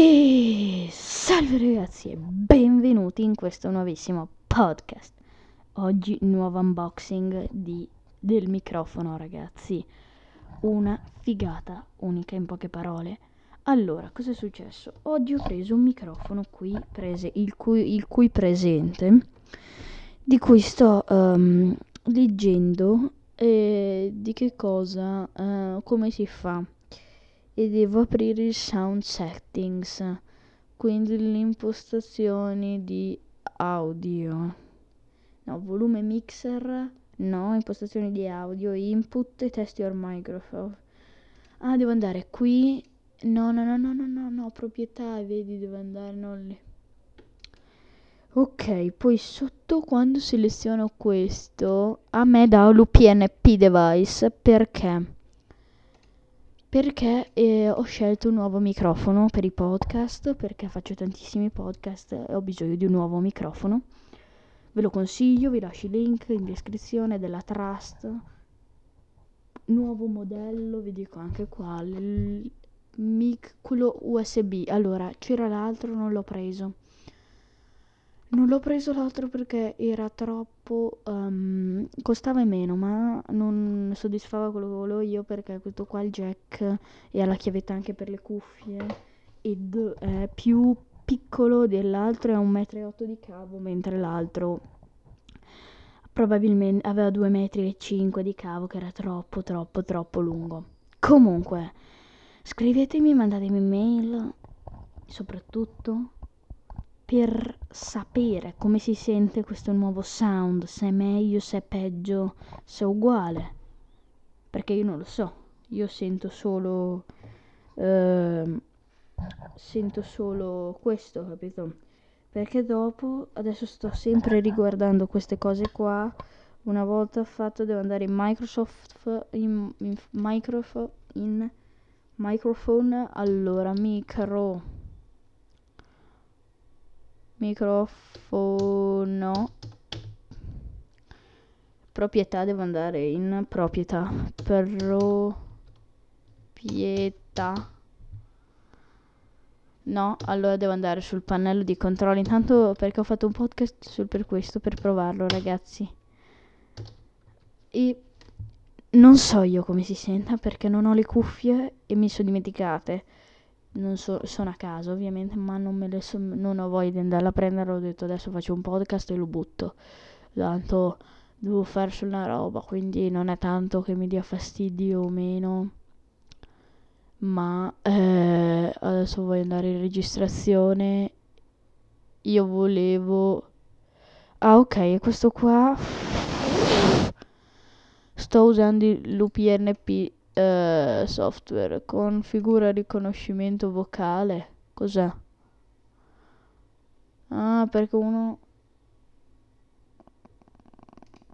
E salve ragazzi e benvenuti in questo nuovissimo podcast. Oggi nuovo unboxing di, del microfono ragazzi. Una figata unica in poche parole. Allora, cosa è successo? Oggi ho preso un microfono qui, prese, il, cui, il cui presente, di cui sto um, leggendo eh, di che cosa, uh, come si fa e devo aprire il sound settings, quindi le impostazioni di audio. No, volume mixer, no, impostazioni di audio, input e test your microphone. Ah, devo andare qui. No, no, no, no, no, no, no, proprietà, vedi, devo andare, non lì. Ok, poi sotto quando seleziono questo, a me dà l'UPNP device perché? Perché eh, ho scelto un nuovo microfono per i podcast, perché faccio tantissimi podcast e ho bisogno di un nuovo microfono. Ve lo consiglio, vi lascio il link in descrizione della Trust. Nuovo modello, vi dico anche quale. Mic, quello USB. Allora, c'era l'altro, non l'ho preso non l'ho preso l'altro perché era troppo... Um, costava meno, ma non soddisfava quello che volevo io perché questo qua il jack e ha la chiavetta anche per le cuffie ed è più piccolo dell'altro, è un metro e otto di cavo, mentre l'altro probabilmente aveva due metri e cinque di cavo che era troppo troppo troppo lungo. Comunque, scrivetemi, mandatemi mail, soprattutto per sapere come si sente questo nuovo sound, se è meglio, se è peggio, se è uguale. Perché io non lo so, io sento solo... Uh, sento solo questo, capito? Perché dopo, adesso sto sempre riguardando queste cose qua. Una volta fatto devo andare in Microsoft, in, in, microphone, in microphone, allora micro microfono. Proprietà devo andare in proprietà. Proprietà. No allora devo andare sul pannello di controllo. Intanto perché ho fatto un podcast sul per questo per provarlo ragazzi. E non so io come si senta perché non ho le cuffie e mi sono dimenticate non so, sono a casa ovviamente, ma non, me le so, non ho voglia di andarla a prendere, ho detto adesso faccio un podcast e lo butto, tanto devo fare sulla roba, quindi non è tanto che mi dia fastidio o meno, ma eh, adesso voglio andare in registrazione, io volevo... Ah ok, questo qua sto usando l'UPNP eh, software configura riconoscimento vocale. Cos'è? Ah, perché uno...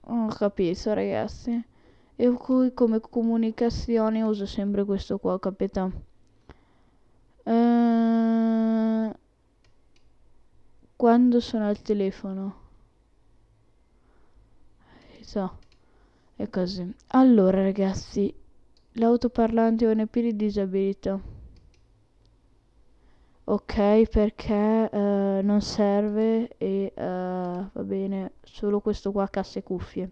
Ho capito, ragazzi. E qui come comunicazione uso sempre questo qua, capito? Eh, quando sono al telefono. So. È così. Allora, ragazzi, L'autoparlante UNP di disabilità. Ok, perché uh, non serve e uh, va bene solo questo qua casse cuffie.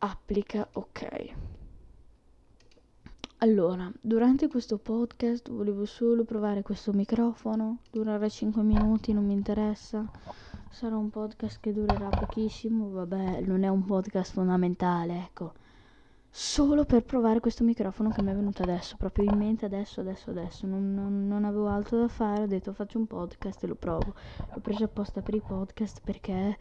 Applica, ok. Allora, durante questo podcast volevo solo provare questo microfono, durerà 5 minuti, non mi interessa. Sarà un podcast che durerà pochissimo, vabbè, non è un podcast fondamentale, ecco solo per provare questo microfono che mi è venuto adesso, proprio in mente adesso, adesso, adesso. Non, non, non, avevo altro da fare, ho detto faccio un podcast e lo provo. L'ho preso apposta per i podcast perché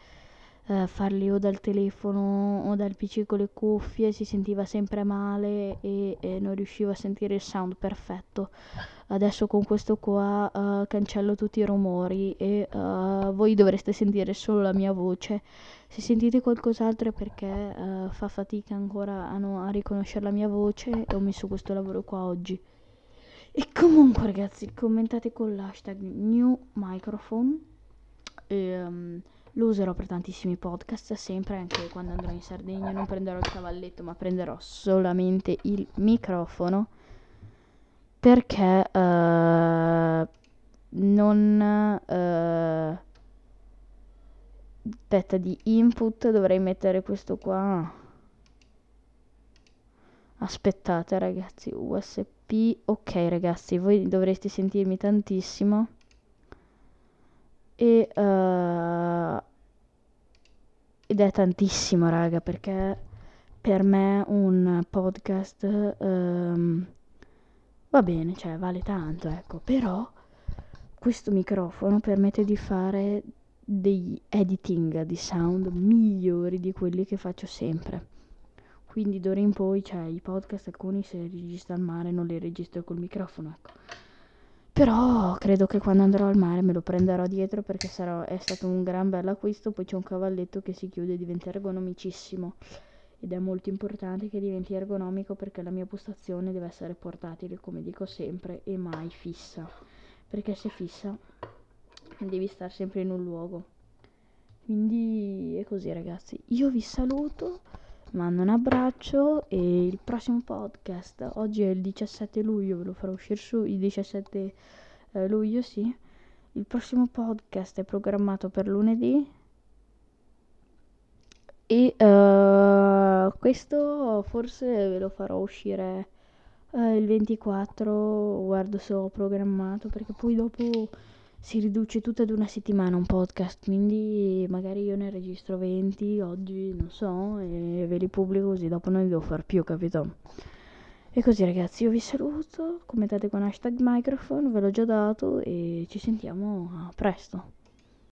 eh, farli o dal telefono o dal PC con le cuffie si sentiva sempre male e, e non riuscivo a sentire il sound perfetto. Adesso con questo qua uh, cancello tutti i rumori e uh, voi dovreste sentire solo la mia voce se sentite qualcos'altro è perché uh, fa fatica ancora a, no, a, riconoscere la mia voce e ho messo questo lavoro qua oggi. E comunque ragazzi, commentate con l'hashtag new microphone. E, um, lo userò per tantissimi podcast, sempre anche quando andrò in Sardegna. Non prenderò il cavalletto, ma prenderò solamente il microfono. perché uh, non uh, aspetta di input dovrei mettere questo qua aspettate ragazzi usb ok ragazzi voi dovreste sentirmi tantissimo e uh, è tantissimo raga perché per me un podcast um, va bene cioè vale tanto ecco però questo microfono permette di fare degli editing di sound migliori di quelli che faccio sempre. Quindi d'ora in poi cioè i podcast alcuni se registro al mare non li registro col microfono ecco però credo che quando andrò al mare me lo prenderò dietro perché sarà, è stato un gran bel acquisto. Poi c'è un cavalletto che si chiude e diventa ergonomicissimo. Ed è molto importante che diventi ergonomico perché la mia postazione deve essere portatile come dico sempre e mai fissa. Perché se fissa devi stare sempre in un luogo. Quindi è così ragazzi. Io vi saluto mando un abbraccio e il prossimo podcast. Oggi è il 17 luglio ve lo farò uscire su il 17 eh, luglio sì. Il prossimo podcast è programmato per lunedì. E uh, questo forse ve lo farò uscire uh, il 24 guardo se ho programmato perché poi dopo si riduce tutto ad una settimana un podcast, quindi magari io ne registro 20 oggi, non so, e ve li pubblico così dopo non li devo fare più, capito? E così ragazzi, io vi saluto, commentate con hashtag microphone, ve l'ho già dato e ci sentiamo presto.